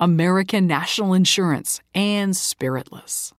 American National Insurance, and Spiritless.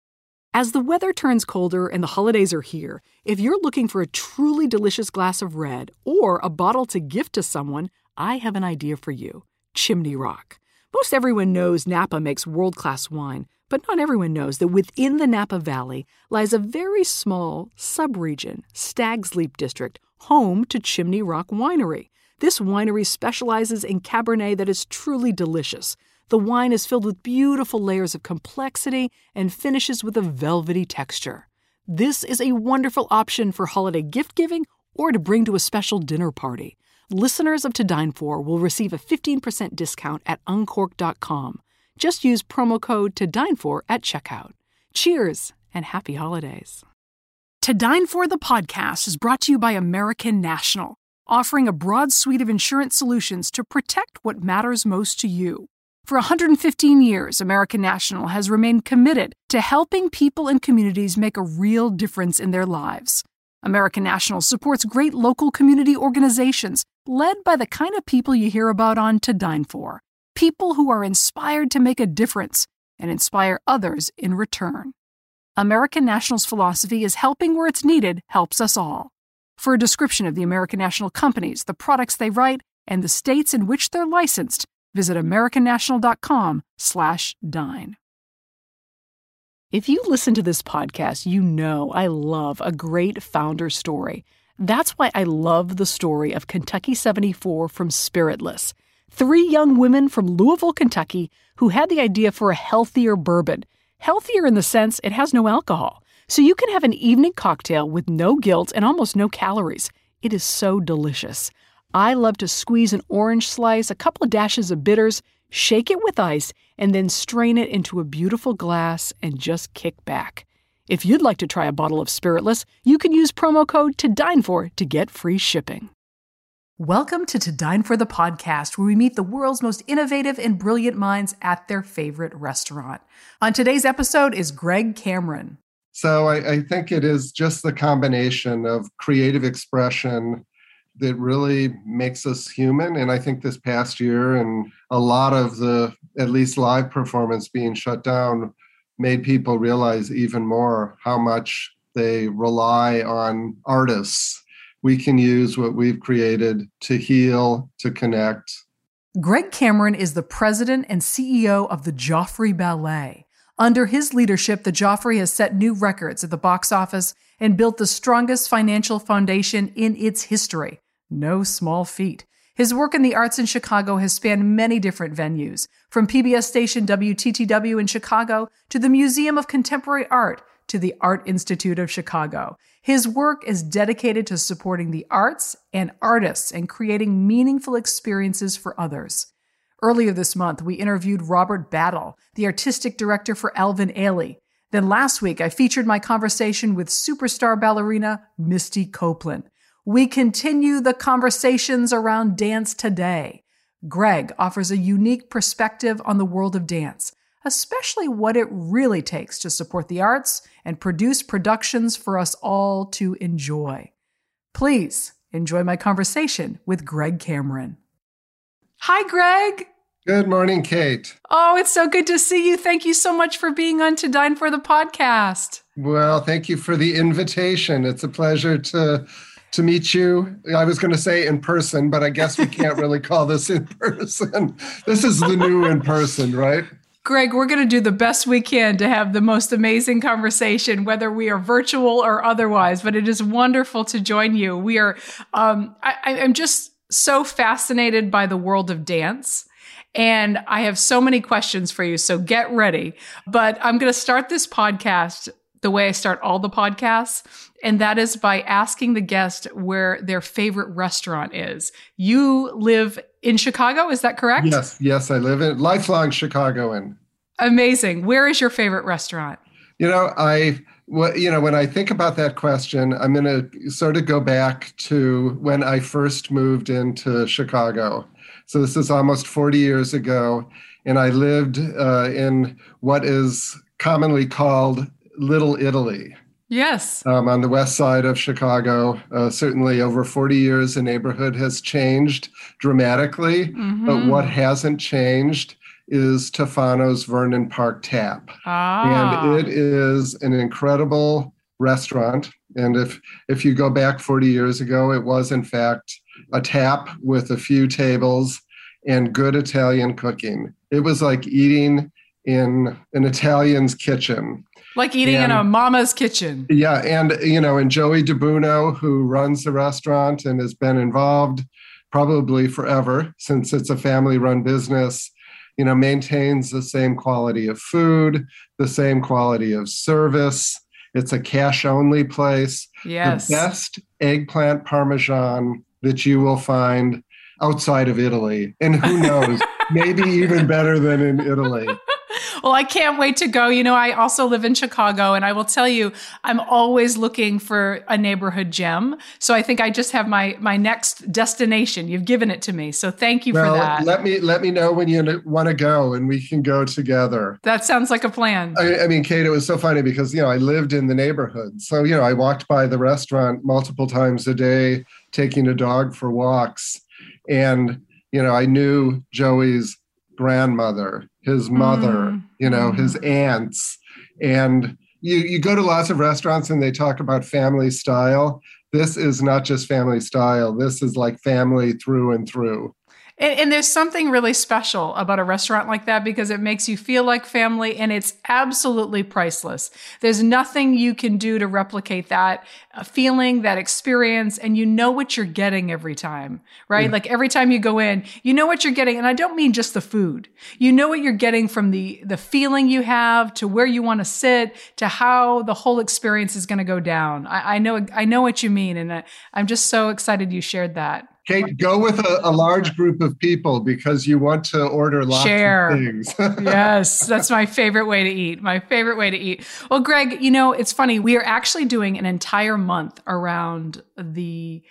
As the weather turns colder and the holidays are here, if you're looking for a truly delicious glass of red or a bottle to gift to someone, I have an idea for you Chimney Rock. Most everyone knows Napa makes world class wine, but not everyone knows that within the Napa Valley lies a very small subregion, Stag's Leap District, home to Chimney Rock Winery. This winery specializes in Cabernet that is truly delicious. The wine is filled with beautiful layers of complexity and finishes with a velvety texture. This is a wonderful option for holiday gift giving or to bring to a special dinner party. Listeners of To Dine For will receive a 15% discount at uncork.com. Just use promo code To Dine For at checkout. Cheers and happy holidays. To Dine For the podcast is brought to you by American National, offering a broad suite of insurance solutions to protect what matters most to you. For 115 years, American National has remained committed to helping people and communities make a real difference in their lives. American National supports great local community organizations led by the kind of people you hear about on To Dine For people who are inspired to make a difference and inspire others in return. American National's philosophy is helping where it's needed helps us all. For a description of the American National companies, the products they write, and the states in which they're licensed, Visit americannational.com/dine. If you listen to this podcast, you know I love a great founder story. That's why I love the story of Kentucky 74 from Spiritless. Three young women from Louisville, Kentucky, who had the idea for a healthier bourbon. Healthier in the sense it has no alcohol. So you can have an evening cocktail with no guilt and almost no calories. It is so delicious. I love to squeeze an orange slice, a couple of dashes of bitters, shake it with ice, and then strain it into a beautiful glass and just kick back. If you'd like to try a bottle of Spiritless, you can use promo code to dine for to get free shipping. Welcome to To Dine for the podcast, where we meet the world's most innovative and brilliant minds at their favorite restaurant. On today's episode is Greg Cameron. So I, I think it is just the combination of creative expression that really makes us human. And I think this past year and a lot of the at least live performance being shut down made people realize even more how much they rely on artists. We can use what we've created to heal, to connect. Greg Cameron is the president and CEO of the Joffrey Ballet. Under his leadership, the Joffrey has set new records at the box office and built the strongest financial foundation in its history. No small feat. His work in the arts in Chicago has spanned many different venues, from PBS station WTTW in Chicago to the Museum of Contemporary Art to the Art Institute of Chicago. His work is dedicated to supporting the arts and artists and creating meaningful experiences for others. Earlier this month, we interviewed Robert Battle, the artistic director for Alvin Ailey. Then last week, I featured my conversation with superstar ballerina Misty Copeland. We continue the conversations around dance today. Greg offers a unique perspective on the world of dance, especially what it really takes to support the arts and produce productions for us all to enjoy. Please enjoy my conversation with Greg Cameron. Hi, Greg. Good morning, Kate. Oh, it's so good to see you. Thank you so much for being on To Dine for the podcast. Well, thank you for the invitation. It's a pleasure to to meet you. I was going to say in person, but I guess we can't really call this in person. This is the new in person, right? Greg, we're going to do the best we can to have the most amazing conversation, whether we are virtual or otherwise. But it is wonderful to join you. We are, um, I, I'm just so fascinated by the world of dance. And I have so many questions for you. So get ready. But I'm going to start this podcast the way I start all the podcasts, and that is by asking the guest where their favorite restaurant is. You live in Chicago, is that correct? Yes, yes, I live in lifelong Chicagoan. Amazing. Where is your favorite restaurant? You know, I well, you know, when I think about that question, I'm going to sort of go back to when I first moved into Chicago. So this is almost 40 years ago, and I lived uh, in what is commonly called Little Italy. Yes. Um, on the west side of Chicago. Uh, certainly over 40 years, the neighborhood has changed dramatically. Mm-hmm. But what hasn't changed is Tufano's Vernon Park Tap. Ah. And it is an incredible restaurant. And if, if you go back 40 years ago, it was in fact a tap with a few tables and good Italian cooking. It was like eating in an Italian's kitchen. Like eating and, in a mama's kitchen. Yeah. And, you know, and Joey Di Buono, who runs the restaurant and has been involved probably forever since it's a family run business, you know, maintains the same quality of food, the same quality of service. It's a cash only place. Yes. The best eggplant parmesan that you will find outside of Italy. And who knows, maybe even better than in Italy well, I can't wait to go. You know, I also live in Chicago, and I will tell you, I'm always looking for a neighborhood gem. So I think I just have my my next destination. You've given it to me, so thank you well, for that. Let me let me know when you want to go, and we can go together. That sounds like a plan. I, I mean, Kate, it was so funny because you know I lived in the neighborhood, so you know I walked by the restaurant multiple times a day, taking a dog for walks, and you know I knew Joey's grandmother, his mother, mm. you know, his mm. aunts. And you, you go to lots of restaurants and they talk about family style. This is not just family style. This is like family through and through. And, and, there's something really special about a restaurant like that because it makes you feel like family and it's absolutely priceless. There's nothing you can do to replicate that uh, feeling, that experience, and you know what you're getting every time, right? Yeah. Like every time you go in, you know what you're getting. And I don't mean just the food. You know what you're getting from the, the feeling you have to where you want to sit to how the whole experience is going to go down. I, I know, I know what you mean. And I, I'm just so excited you shared that. Kate, go with a, a, large group of people because you want to order lots Share. of things. yes, that's my favorite way to eat. My favorite way to eat. Well, Greg, you know, it's funny. We are actually doing an entire month around the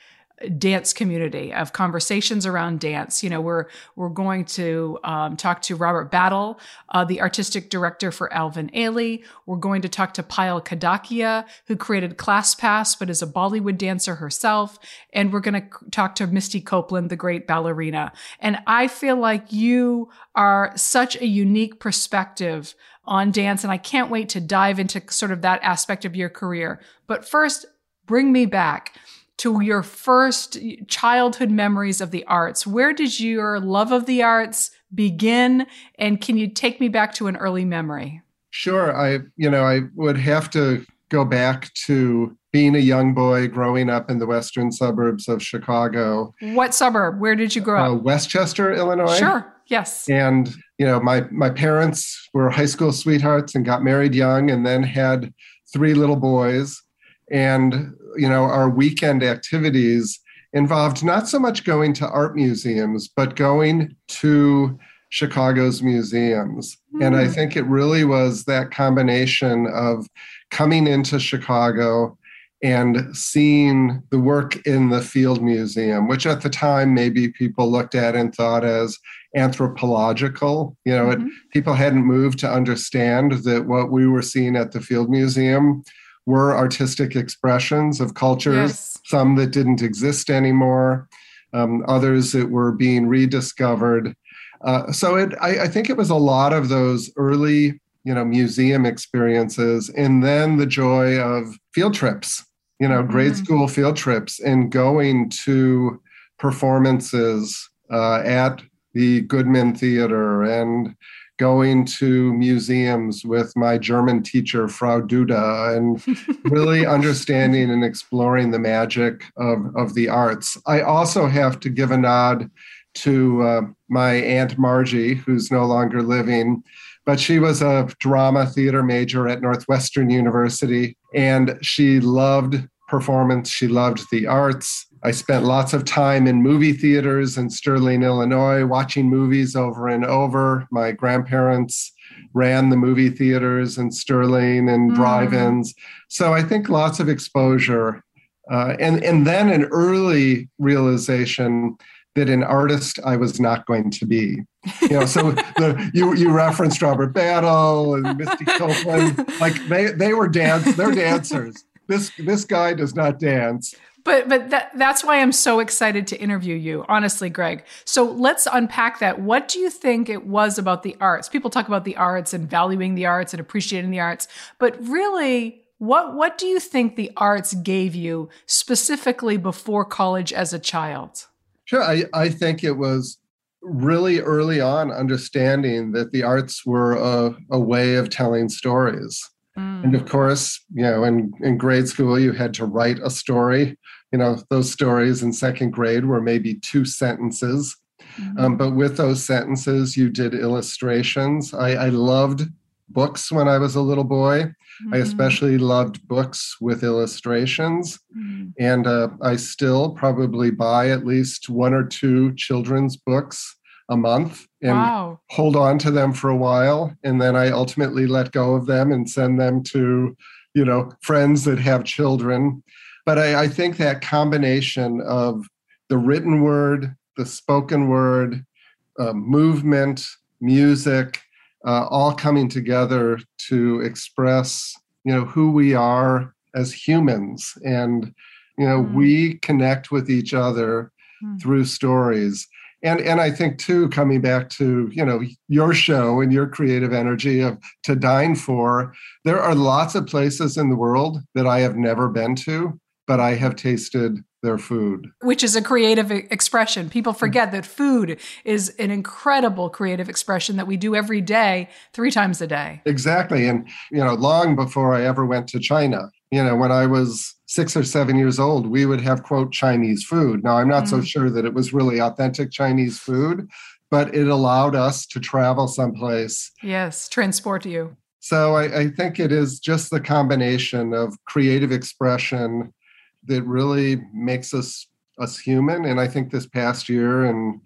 dance community of conversations around dance. You know, we're we're going to um, talk to Robert Battle, uh, the artistic director for Alvin Ailey. We're going to talk to Payal Kadakia, who created ClassPass but is a Bollywood dancer herself, and we're going to talk to Misty Copeland, the great ballerina. And I feel like you are such a unique perspective on dance, and I can't wait to dive into sort of that aspect of your career. But first, bring me back to your first childhood memories of the arts. Where did your love of the arts begin? And can you take me back to an early memory? Sure. I, you know, I would have to go back to being a young boy growing up in the western suburbs of Chicago. What suburb? Where did you grow up? Uh, Westchester, Illinois. Sure. Yes. And you know, my my parents were high school sweethearts and got married young and then had three little boys and you know our weekend activities involved not so much going to art museums but going to chicago's museums mm. and i hmm. think it really was that combination of coming into chicago and seeing the work in the field museum which at the time maybe people looked at and thought as anthropological you know mm-hmm. it, people hadn't moved to understand that what we were seeing at the field museum were artistic expressions of cultures, yes. some that didn't exist anymore, um, others that were being rediscovered. Uh, so it, I, I, think it was a lot of those early, you know, museum experiences, and then the joy of field trips, you know, mm-hmm. grade school field trips, and going to performances uh, at the Goodman Theater and going to museums with my German teacher, Frau Duda, and really understanding and exploring the magic of, of the arts. I also have to give a nod to uh, my Aunt Margie, who's no longer living, but she was a drama theater major at Northwestern University, and she loved performance, she loved the arts. I spent lots of time in movie theaters in Sterling, Illinois, watching movies over and over. My grandparents ran the movie theaters in Sterling and mm. drive-ins. So I think lots of exposure. Uh, and, and then an early realization that an artist I was not going to be. You know, so the, you you referenced Robert Battle and Misty Copeland, like they they were dance, they're dancers. This this guy does not dance but but that that's why I'm so excited to interview you, honestly, Greg. So let's unpack that. What do you think it was about the arts? People talk about the arts and valuing the arts and appreciating the arts, but really what what do you think the arts gave you specifically before college as a child? Sure. I, I think it was really early on understanding that the arts were a, a way of telling stories. Mm. And of course, you know, in, in grade school, you had to write a story you know those stories in second grade were maybe two sentences mm-hmm. um, but with those sentences you did illustrations I, I loved books when i was a little boy mm-hmm. i especially loved books with illustrations mm-hmm. and uh, i still probably buy at least one or two children's books a month and wow. hold on to them for a while and then i ultimately let go of them and send them to you know friends that have children but I, I think that combination of the written word, the spoken word, uh, movement, music, uh, all coming together to express, you know, who we are as humans, and you know, mm. we connect with each other mm. through stories. And and I think too, coming back to you know your show and your creative energy of to dine for, there are lots of places in the world that I have never been to but I have tasted their food. Which is a creative expression. People mm. forget that food is an incredible creative expression that we do every day, three times a day. Exactly. And, you know, long before I ever went to China, you know, when I was six or seven years old, we would have, quote, Chinese food. Now, I'm not mm. so sure that it was really authentic Chinese food, but it allowed us to travel someplace. Yes, transport you. So I, I think it is just the combination of creative expression that really makes us us human. And I think this past year and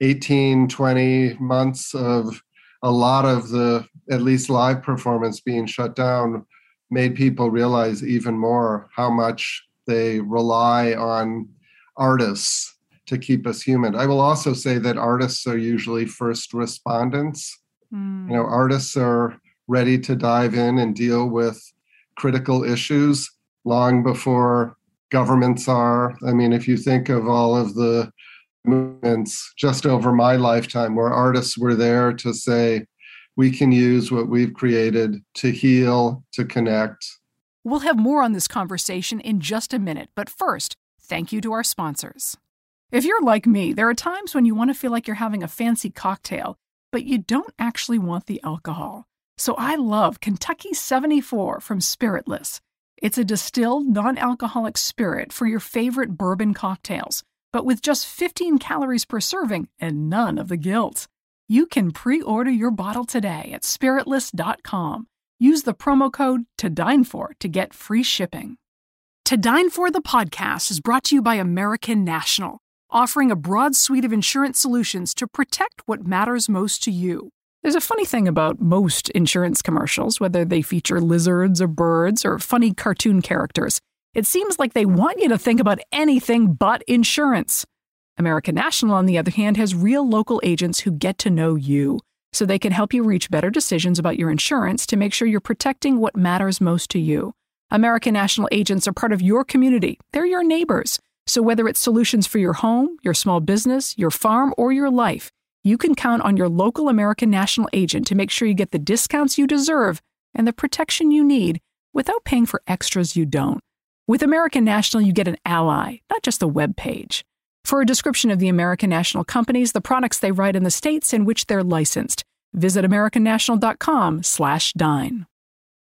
18, 20 months of a lot of the at least live performance being shut down made people realize even more how much they rely on artists to keep us human. I will also say that artists are usually first respondents. Mm. You know, artists are ready to dive in and deal with critical issues long before governments are. I mean, if you think of all of the movements just over my lifetime where artists were there to say, we can use what we've created to heal, to connect. We'll have more on this conversation in just a minute, but first, thank you to our sponsors. If you're like me, there are times when you want to feel like you're having a fancy cocktail, but you don't actually want the alcohol. So I love Kentucky 74 from Spiritless. It's a distilled, non alcoholic spirit for your favorite bourbon cocktails, but with just 15 calories per serving and none of the guilt. You can pre order your bottle today at spiritless.com. Use the promo code to dine for to get free shipping. To Dine For the podcast is brought to you by American National, offering a broad suite of insurance solutions to protect what matters most to you. There's a funny thing about most insurance commercials, whether they feature lizards or birds or funny cartoon characters. It seems like they want you to think about anything but insurance. American National, on the other hand, has real local agents who get to know you, so they can help you reach better decisions about your insurance to make sure you're protecting what matters most to you. American National agents are part of your community, they're your neighbors. So whether it's solutions for your home, your small business, your farm, or your life, you can count on your local American National agent to make sure you get the discounts you deserve and the protection you need without paying for extras you don't. With American National, you get an ally, not just a web page. For a description of the American National companies, the products they write in the states in which they're licensed, Visit americannational.com/dine.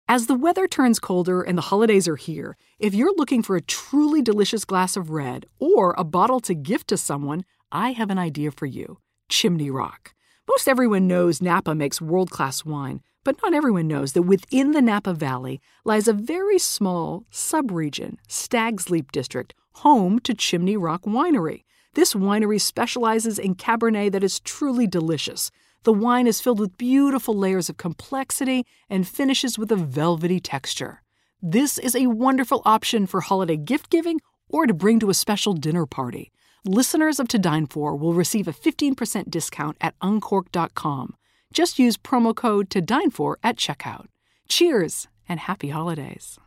As the weather turns colder and the holidays are here, if you're looking for a truly delicious glass of red or a bottle to gift to someone, I have an idea for you. Chimney Rock. Most everyone knows Napa makes world-class wine, but not everyone knows that within the Napa Valley lies a very small subregion, Stag's Leap District, home to Chimney Rock Winery. This winery specializes in Cabernet that is truly delicious. The wine is filled with beautiful layers of complexity and finishes with a velvety texture. This is a wonderful option for holiday gift giving or to bring to a special dinner party. Listeners of To Dine For will receive a 15% discount at uncork.com. Just use promo code To Dine For at checkout. Cheers and happy holidays.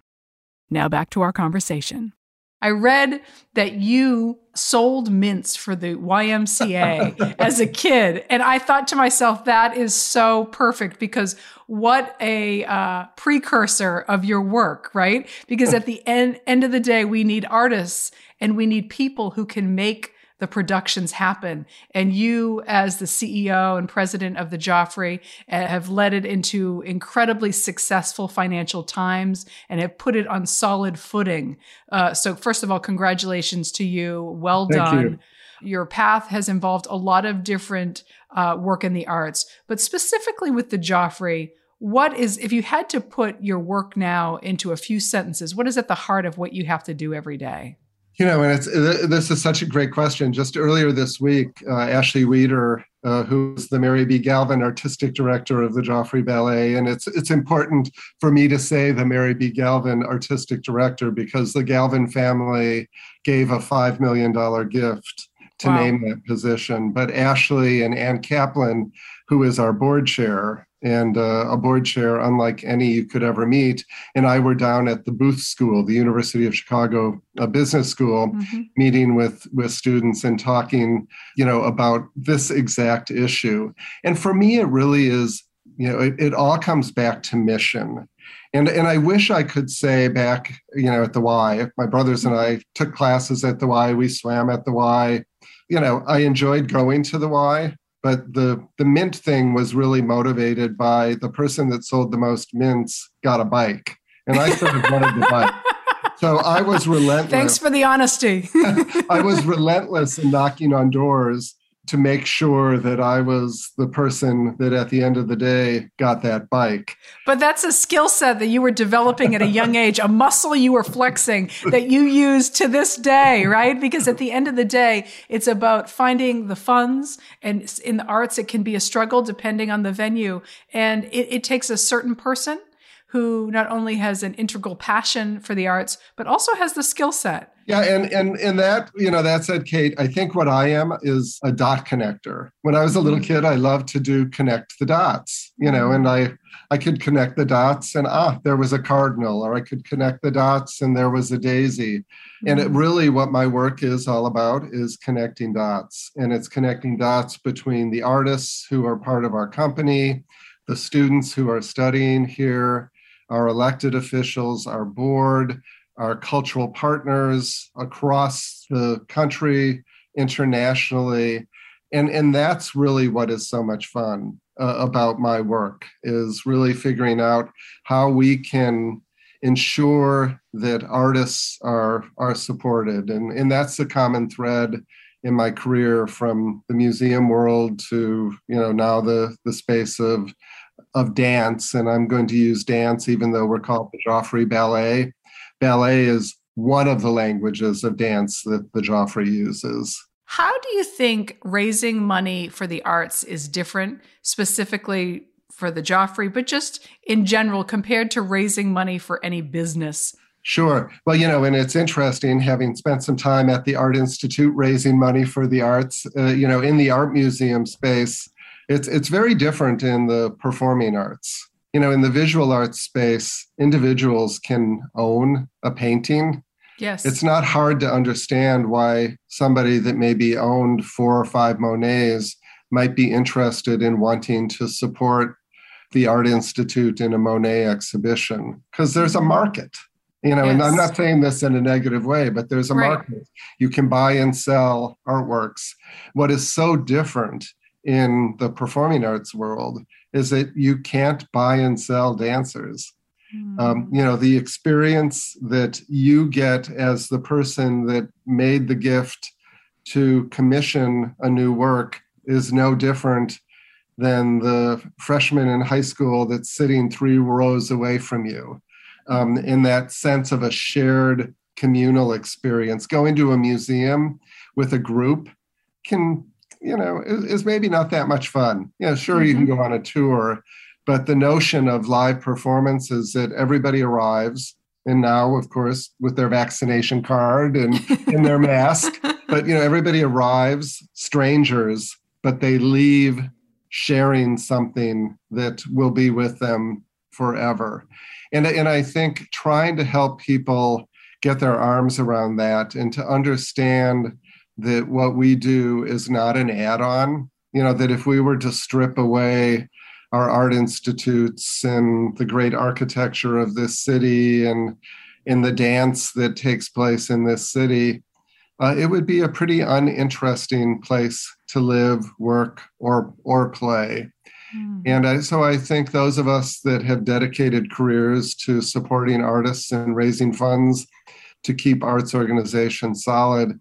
Now back to our conversation. I read that you sold mints for the YMCA as a kid. And I thought to myself, that is so perfect because what a uh, precursor of your work, right? Because at the end, end of the day, we need artists and we need people who can make the productions happen. And you, as the CEO and president of the Joffrey, eh, have led it into incredibly successful financial times and have put it on solid footing. Uh, so, first of all, congratulations to you. Well Thank done. You. Your path has involved a lot of different uh, work in the arts, but specifically with the Joffrey, what is, if you had to put your work now into a few sentences, what is at the heart of what you have to do every day? You know, and it's this is such a great question. Just earlier this week, uh, Ashley Wheater, uh, who's the Mary B. Galvin artistic director of the Joffrey Ballet, and it's it's important for me to say the Mary B. Galvin artistic director because the Galvin family gave a five million dollar gift to wow. name that position. But Ashley and Ann Kaplan, who is our board chair, and uh, a board chair unlike any you could ever meet. And I were down at the Booth School, the University of Chicago uh, Business School, mm-hmm. meeting with with students and talking, you know, about this exact issue. And for me, it really is, you know, it, it all comes back to mission. And, and I wish I could say back, you know, at the Y, my brothers and I took classes at the Y, we swam at the Y. You know, I enjoyed going to the Y, but the the mint thing was really motivated by the person that sold the most mints got a bike and i sort of wanted the bike. So i was relentless. Thanks for the honesty. I was relentless in knocking on doors to make sure that I was the person that at the end of the day got that bike. But that's a skill set that you were developing at a young age, a muscle you were flexing that you use to this day, right? Because at the end of the day, it's about finding the funds. And in the arts, it can be a struggle depending on the venue. And it, it takes a certain person who not only has an integral passion for the arts, but also has the skill set. Yeah, and and and that you know that said, Kate, I think what I am is a dot connector. When I was a little mm-hmm. kid, I loved to do connect the dots, you know, and I I could connect the dots, and ah, there was a cardinal, or I could connect the dots, and there was a daisy. And it mm-hmm. really, what my work is all about is connecting dots, and it's connecting dots between the artists who are part of our company, the students who are studying here our elected officials, our board, our cultural partners across the country, internationally. And, and that's really what is so much fun uh, about my work is really figuring out how we can ensure that artists are are supported and and that's the common thread in my career from the museum world to you know now the the space of of dance, and I'm going to use dance even though we're called the Joffrey Ballet. Ballet is one of the languages of dance that the Joffrey uses. How do you think raising money for the arts is different, specifically for the Joffrey, but just in general compared to raising money for any business? Sure. Well, you know, and it's interesting having spent some time at the Art Institute raising money for the arts, uh, you know, in the art museum space it's it's very different in the performing arts. You know, in the visual arts space, individuals can own a painting. Yes. It's not hard to understand why somebody that maybe owned four or five Monets might be interested in wanting to support the Art Institute in a Monet exhibition because there's a mm-hmm. market. You know, yes. and I'm not saying this in a negative way, but there's a right. market. You can buy and sell artworks. What is so different in the performing arts world is that you can't buy and sell dancers. Mm. Um, you know, the experience that you get as the person that made the gift to commission a new work is no different than the freshman in high school that's sitting three rows away from you. Um, in that sense of a shared communal experience, going to a museum with a group can you know is, is, maybe not that much fun yeah sure mm-hmm. you can mm-hmm. go on a tour but the notion of live performance is that everybody arrives and now of course with their vaccination card and in their mask but you know everybody arrives strangers but they leave sharing something that will be with them forever and, and i think trying to help people get their arms around that and to understand that what we do is not an add on. You know, that if we were to strip away our art institutes and the great architecture of this city and in the dance that takes place in this city, uh, it would be a pretty uninteresting place to live, work, or or play. Mm. And I, so I think those of us that have dedicated careers to supporting artists and raising funds to keep arts organizations solid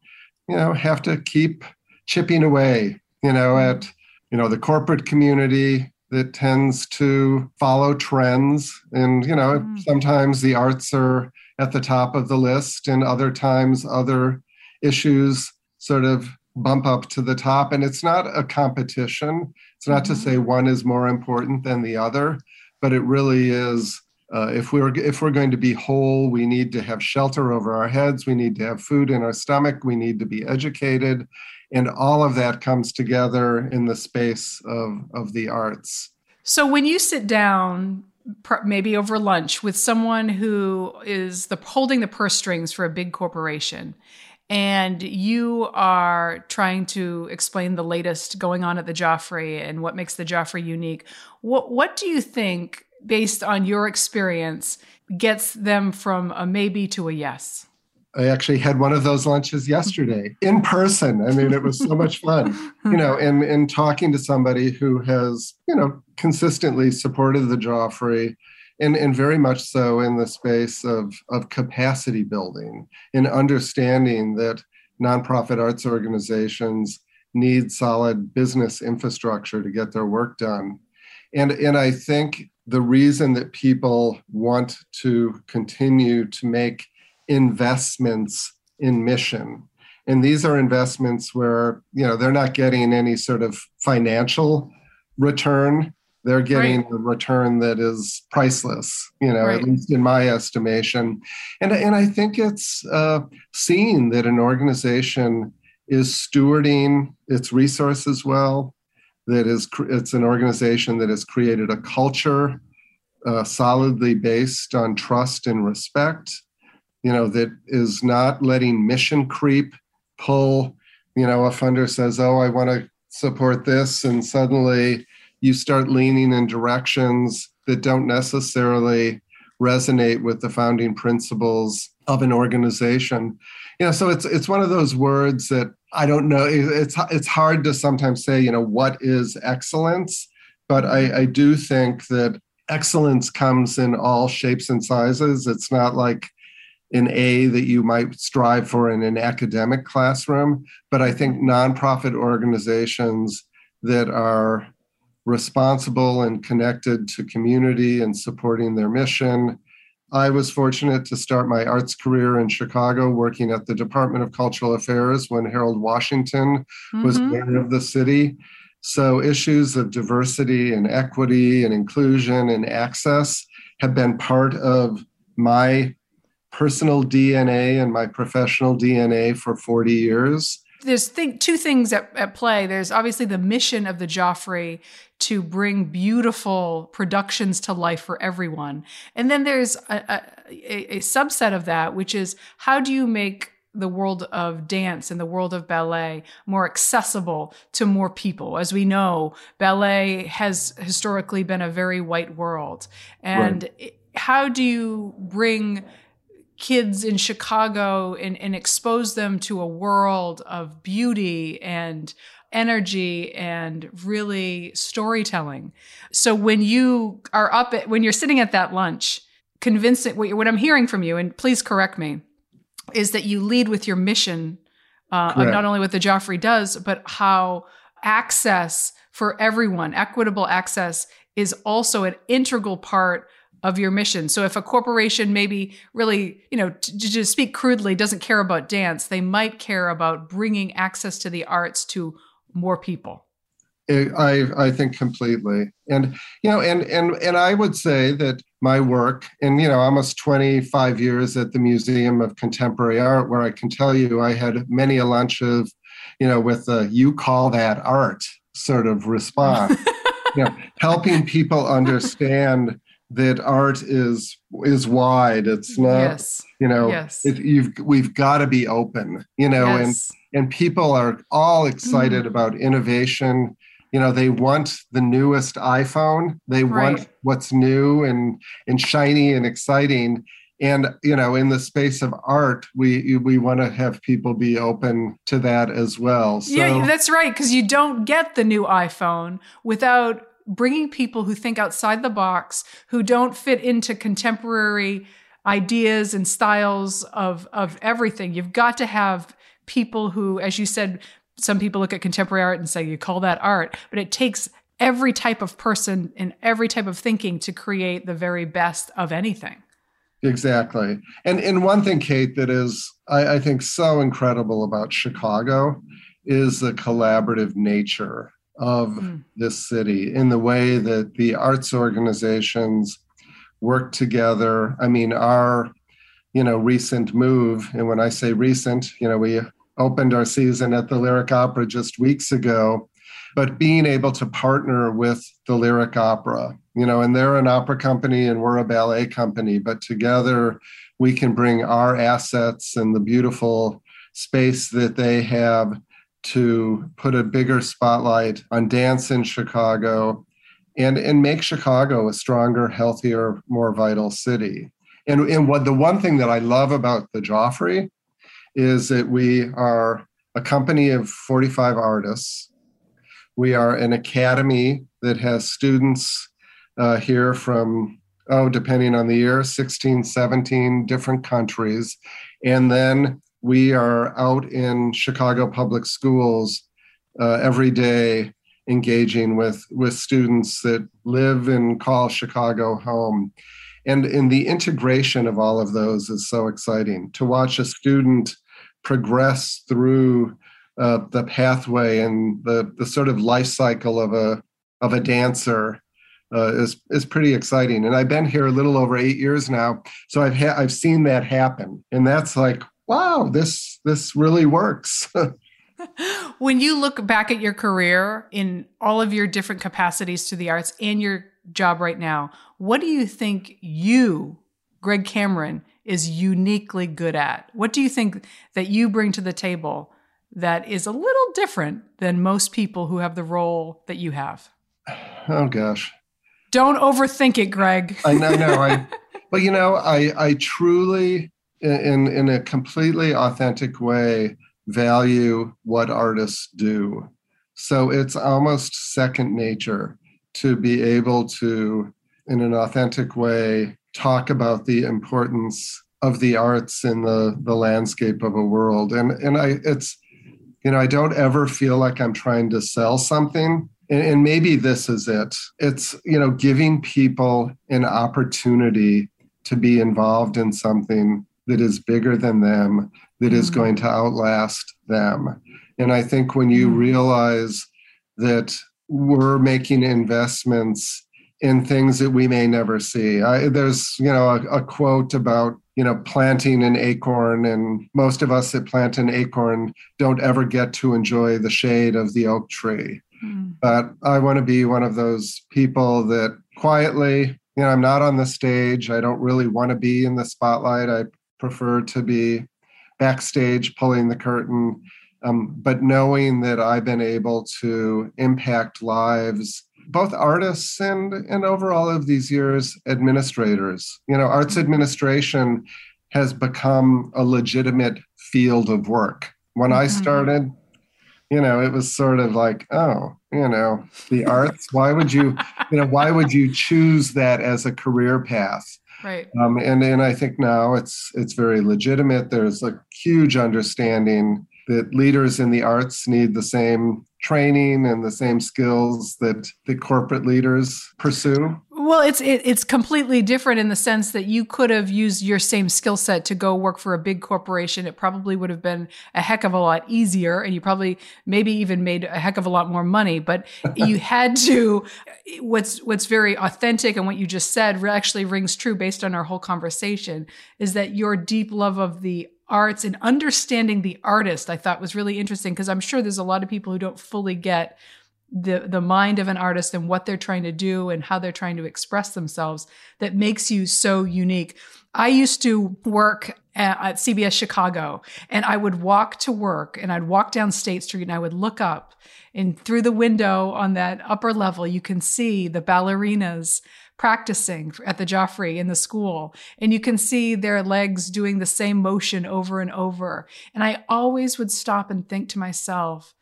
you know have to keep chipping away you know mm-hmm. at you know the corporate community that tends to follow trends and you know mm. sometimes the arts are at the top of the list and other times other issues sort of bump up to the top and it's not a competition it's not mm-hmm. to say one is more important than the other but it really is uh, if we're if we're going to be whole, we need to have shelter over our heads. We need to have food in our stomach. We need to be educated, and all of that comes together in the space of of the arts. So when you sit down, maybe over lunch, with someone who is the holding the purse strings for a big corporation, and you are trying to explain the latest going on at the Joffrey and what makes the Joffrey unique, what what do you think based on your experience, gets them from a maybe to a yes? I actually had one of those lunches yesterday in person. I mean, it was so much fun, you know, and, in talking to somebody who has, you know, consistently supported the Joffrey and, and very much so in the space of, of capacity building and understanding that nonprofit arts organizations need solid business infrastructure to get their work done. And, and I think the reason that people want to continue to make investments in mission and these are investments where you know they're not getting any sort of financial return they're getting right. a return that is priceless you know right. at least in my estimation and and i think it's uh, seeing that an organization is stewarding its resources well that is it's an organization that has created a culture uh, solidly based on trust and respect you know that is not letting mission creep pull you know a funder says oh i want to support this and suddenly you start leaning in directions that don't necessarily resonate with the founding principles of an organization. You know so it's it's one of those words that i don't know it's it's hard to sometimes say you know what is excellence but i i do think that excellence comes in all shapes and sizes it's not like an A that you might strive for in an academic classroom. But I think nonprofit organizations that are responsible and connected to community and supporting their mission I was fortunate to start my arts career in Chicago, working at the Department of Cultural Affairs when Harold Washington mm-hmm. was mayor of the city. So, issues of diversity and equity and inclusion and access have been part of my personal DNA and my professional DNA for 40 years there's th- two things at, at play. There's obviously the mission of the Joffrey to bring beautiful productions to life for everyone, and then there's a, a, a subset of that, which is how do you make the world of dance and the world of ballet more accessible to more people. As we know, ballet has historically been a very white world. And right. how do you bring kids in Chicago and, and expose them to a world of beauty and energy and really storytelling. So when you are up at, when you're sitting at that lunch, convincing what I'm hearing from you, and please correct me, is that you lead with your mission uh, of not only what the Joffrey does, but how access for everyone, equitable access, is also an integral part of your mission. So if a corporation maybe really, you know, to, to speak crudely, doesn't care about dance, they might care about bringing access to the arts to more people. I I think completely, and you know, and and and I would say that my work, and you know, almost twenty five years at the Museum of Contemporary Art, where I can tell you, I had many a lunch of, you know, with a "you call that art" sort of response, you know, helping people understand that art is is wide. It's not, yes. you know, yes. It, you've we've got to be open, you know, yes. and and people are all excited mm. about innovation you know they want the newest iphone they right. want what's new and and shiny and exciting and you know in the space of art we we want to have people be open to that as well so, yeah that's right because you don't get the new iphone without bringing people who think outside the box who don't fit into contemporary ideas and styles of of everything you've got to have people who, as you said, some people look at contemporary art and say, you call that art, but it takes every type of person and every type of thinking to create the very best of anything. Exactly. And and one thing, Kate, that is I, I think so incredible about Chicago is the collaborative nature of mm. this city in the way that the arts organizations work together. I mean, our you know recent move and when i say recent you know we opened our season at the lyric opera just weeks ago but being able to partner with the lyric opera you know and they're an opera company and we're a ballet company but together we can bring our assets and the beautiful space that they have to put a bigger spotlight on dance in chicago and and make chicago a stronger healthier more vital city and, and what the one thing that I love about the Joffrey is that we are a company of 45 artists. We are an academy that has students uh, here from, oh, depending on the year, 16, 17 different countries. And then we are out in Chicago public schools uh, every day engaging with, with students that live and call Chicago home. And in the integration of all of those is so exciting. To watch a student progress through uh, the pathway and the, the sort of life cycle of a of a dancer uh, is is pretty exciting. And I've been here a little over eight years now, so I've ha- I've seen that happen, and that's like wow, this this really works. when you look back at your career in all of your different capacities to the arts and your job right now, what do you think you, Greg Cameron, is uniquely good at? What do you think that you bring to the table that is a little different than most people who have the role that you have? Oh gosh. Don't overthink it, Greg. I know, no, I but you know, I I truly in in a completely authentic way value what artists do. So it's almost second nature to be able to, in an authentic way, talk about the importance of the arts in the the landscape of a world. And and I it's you know I don't ever feel like I'm trying to sell something. And, and maybe this is it. It's you know giving people an opportunity to be involved in something that is bigger than them, that is mm. going to outlast them. And I think when you mm. realize that we're making investments in things that we may never see. I, there's, you know, a, a, quote about, you know, planting an acorn, and most of us that plant an acorn don't ever get to enjoy the shade of the oak tree. Mm. But I want to be one of those people that quietly, you know, I'm not on the stage. I don't really want to be in the spotlight. I prefer to be backstage pulling the curtain um, but knowing that I've been able to impact lives, both artists and and over all of these years, administrators. You know, arts administration has become a legitimate field of work. When mm-hmm. I started, you know, it was sort of like, oh, you know, the arts. Why would you, you know, why would you choose that as a career path? Right. Um, and and I think now it's it's very legitimate. There's a huge understanding that leaders in the arts need the same training and the same skills that the corporate leaders pursue? Well, it's it, it's completely different in the sense that you could have used your same skill set to go work for a big corporation. It probably would have been a heck of a lot easier, and you probably maybe even made a heck of a lot more money. But you had to. What's what's very authentic and what you just said actually rings true based on our whole conversation is that your deep love of the arts and understanding the artist I thought was really interesting because I'm sure there's a lot of people who don't fully get the the mind of an artist and what they're trying to do and how they're trying to express themselves that makes you so unique. I used to work at, at CBS Chicago and I would walk to work and I'd walk down State Street and I would look up and through the window on that upper level you can see the ballerinas practicing at the Joffrey in the school. And you can see their legs doing the same motion over and over. And I always would stop and think to myself,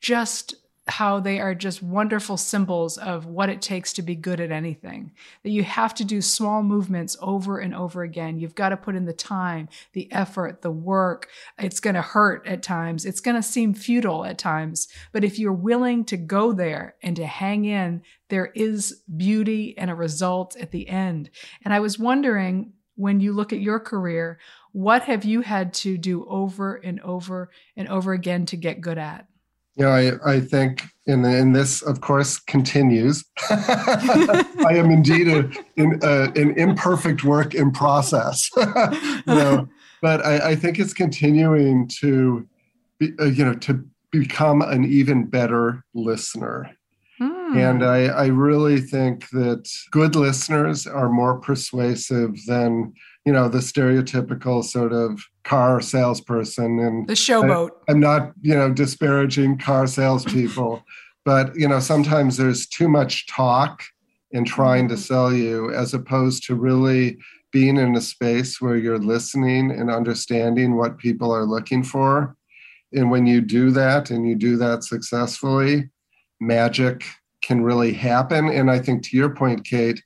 just how they are just wonderful symbols of what it takes to be good at anything. That you have to do small movements over and over again. You've got to put in the time, the effort, the work. It's going to hurt at times. It's going to seem futile at times. But if you're willing to go there and to hang in, there is beauty and a result at the end. And I was wondering when you look at your career, what have you had to do over and over and over again to get good at? You know, I, I think, and, and this, of course, continues. I am indeed a, in, a, an imperfect work in process. you know, but I, I, think it's continuing to, be, uh, you know, to become an even better listener. Hmm. And I, I really think that good listeners are more persuasive than you know the stereotypical sort of car salesperson and the showboat. I, am not you know disparaging car salespeople, but you know sometimes there's too much talk in trying to mm-hmm. sell you as opposed to really being in a space where you're listening and understanding what people are looking for. And when you do that and you do that successfully, magic can really happen. And I think to your point, Kate,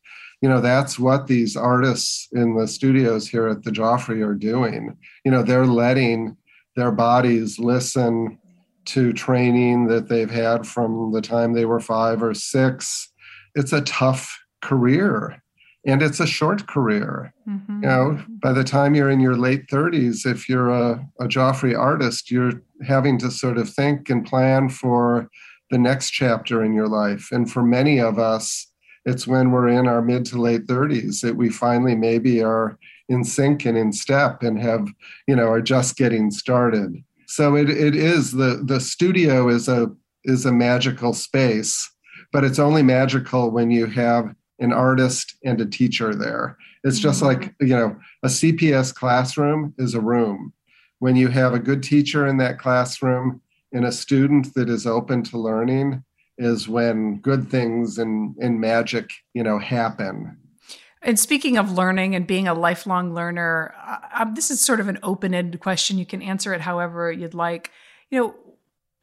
you know that's what these artists in the studios here at the Joffrey are doing. You know, they're letting their bodies listen to training that they've had from the time they were five or six. It's a tough career and it's a short career. Mm-hmm. You know, by the time you're in your late 30s, if you're a, a Joffrey artist, you're having to sort of think and plan for the next chapter in your life. And for many of us, it's when we're in our mid to late 30s that we finally maybe are in sync and in step and have you know are just getting started. So it, it is the the studio is a is a magical space but it's only magical when you have an artist and a teacher there. It's just mm-hmm. like you know a cps classroom is a room. When you have a good teacher in that classroom and a student that is open to learning is when good things and, and magic, you know, happen. And speaking of learning and being a lifelong learner, uh, this is sort of an open-ended question. You can answer it however you'd like. You know,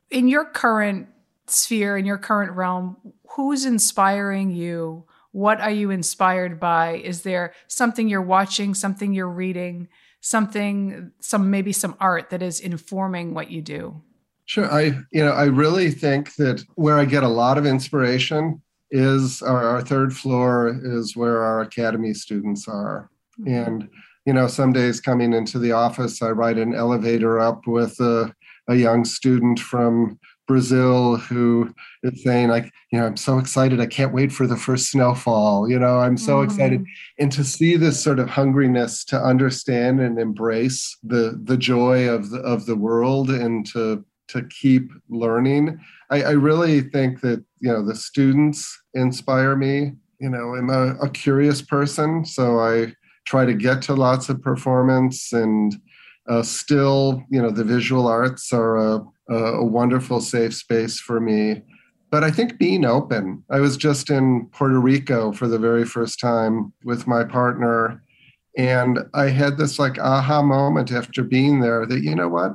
in your current sphere, in your current realm, who's inspiring you? What are you inspired by? Is there something you're watching, something you're reading, something, some maybe some art that is informing what you do? Sure. I, you know, I really think that where I get a lot of inspiration is our, our third floor is where our academy students are. Mm-hmm. And, you know, some days coming into the office, I ride an elevator up with a, a young student from Brazil who is saying, like, you know, I'm so excited. I can't wait for the first snowfall. You know, I'm so mm-hmm. excited. And to see this sort of hungriness to understand and embrace the the joy of the of the world and to to keep learning. I, I, really think that you know the students inspire me. You know, I'm a, a curious person, so I try to get to lots of performance and uh, still, you know, the visual arts are a, a wonderful safe space for me. But I think being open. I was just in Puerto Rico for the very first time with my partner And I had this like aha moment after being there that, you know what?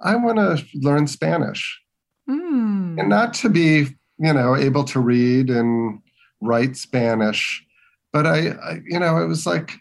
I want to learn Spanish. Mm. And not to be, you know, able to read and write Spanish, but I, I, you know, it was like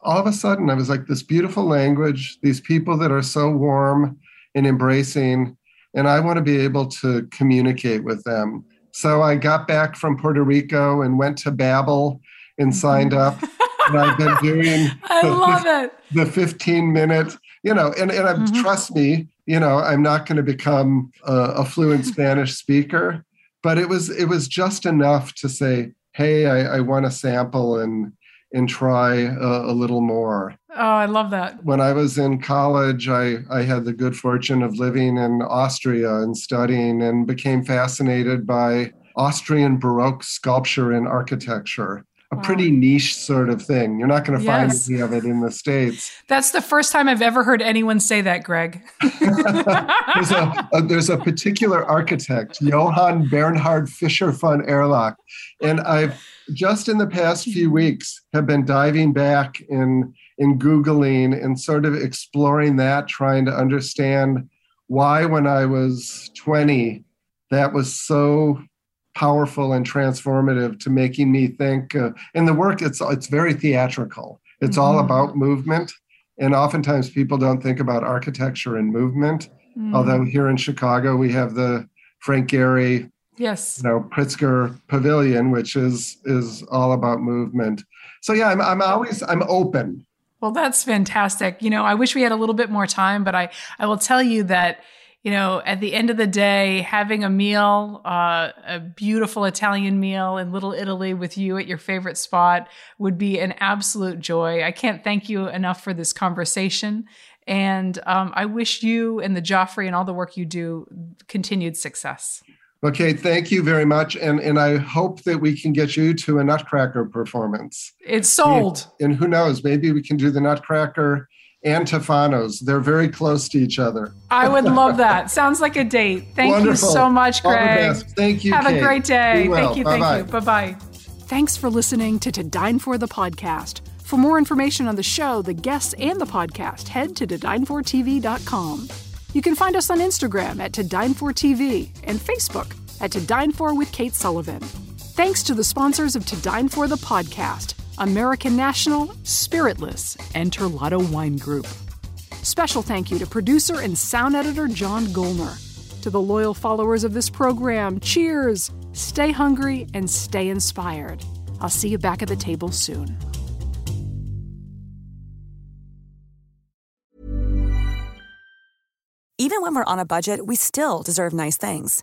all of a sudden I was like this beautiful language, these people that are so warm and embracing, and I want to be able to communicate with them. So I got back from Puerto Rico and went to Babbel and signed up. and I've been doing I the, love it. the 15 minute, you know, and, and mm-hmm. trust me, you know, I'm not going to become a, a fluent Spanish speaker, but it was it was just enough to say, hey, I, I want to sample and and try a, a, little more. Oh, I love that. When I was in college, I, I had the good fortune of living in Austria and studying and became fascinated by Austrian Baroque sculpture and architecture a wow. pretty niche sort of thing. You're not going to find yes. any of it in the States. That's the first time I've ever heard anyone say that, Greg. there's, a, a, there's a particular architect, Johann Bernhard Fischer von Erlach. And I've just in the past few mm-hmm. weeks have been diving back in, in Googling and sort of exploring that, trying to understand why when I was 20, that was so powerful and transformative to making me think. Uh, in the work, it's it's very theatrical. It's mm-hmm. all about movement, and oftentimes people don't think about architecture and movement. Mm-hmm. Although here in Chicago we have the Frank Gehry, yes, you know Pritzker Pavilion, which is is all about movement. So yeah, I'm I'm always I'm open. Well, that's fantastic. You know, I wish we had a little bit more time, but I I will tell you that you know, at the end of the day, having a meal, uh, a beautiful Italian meal in Little Italy with you at your favorite spot would be an absolute joy. I can't thank you enough for this conversation. And um, I wish you and the Joffrey and all the work you do continued success. Okay, thank you very much. And, and I hope that we can get you to a Nutcracker performance. It's sold. And, and who knows, maybe we can do the Nutcracker and Tufano's. They're very close to each other. I would love that. Sounds like a date. Thank Wonderful. you so much, Greg. Thank you. Have Kate. a great day. Thank you. Bye-bye. Thank you. Bye bye. Thanks for listening to To Dine For the podcast. For more information on the show, the guests, and the podcast, head to todinefortv.com. You can find us on Instagram at To Dine For TV and Facebook at To Dine For with Kate Sullivan. Thanks to the sponsors of To Dine For the podcast American National, Spiritless, and Terlato Wine Group. Special thank you to producer and sound editor John Golner. To the loyal followers of this program, cheers! Stay hungry and stay inspired. I'll see you back at the table soon. Even when we're on a budget, we still deserve nice things.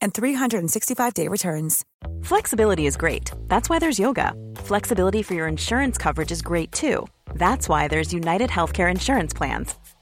and 365-day returns. Flexibility is great. That's why there's yoga. Flexibility for your insurance coverage is great too. That's why there's United Healthcare Insurance Plans.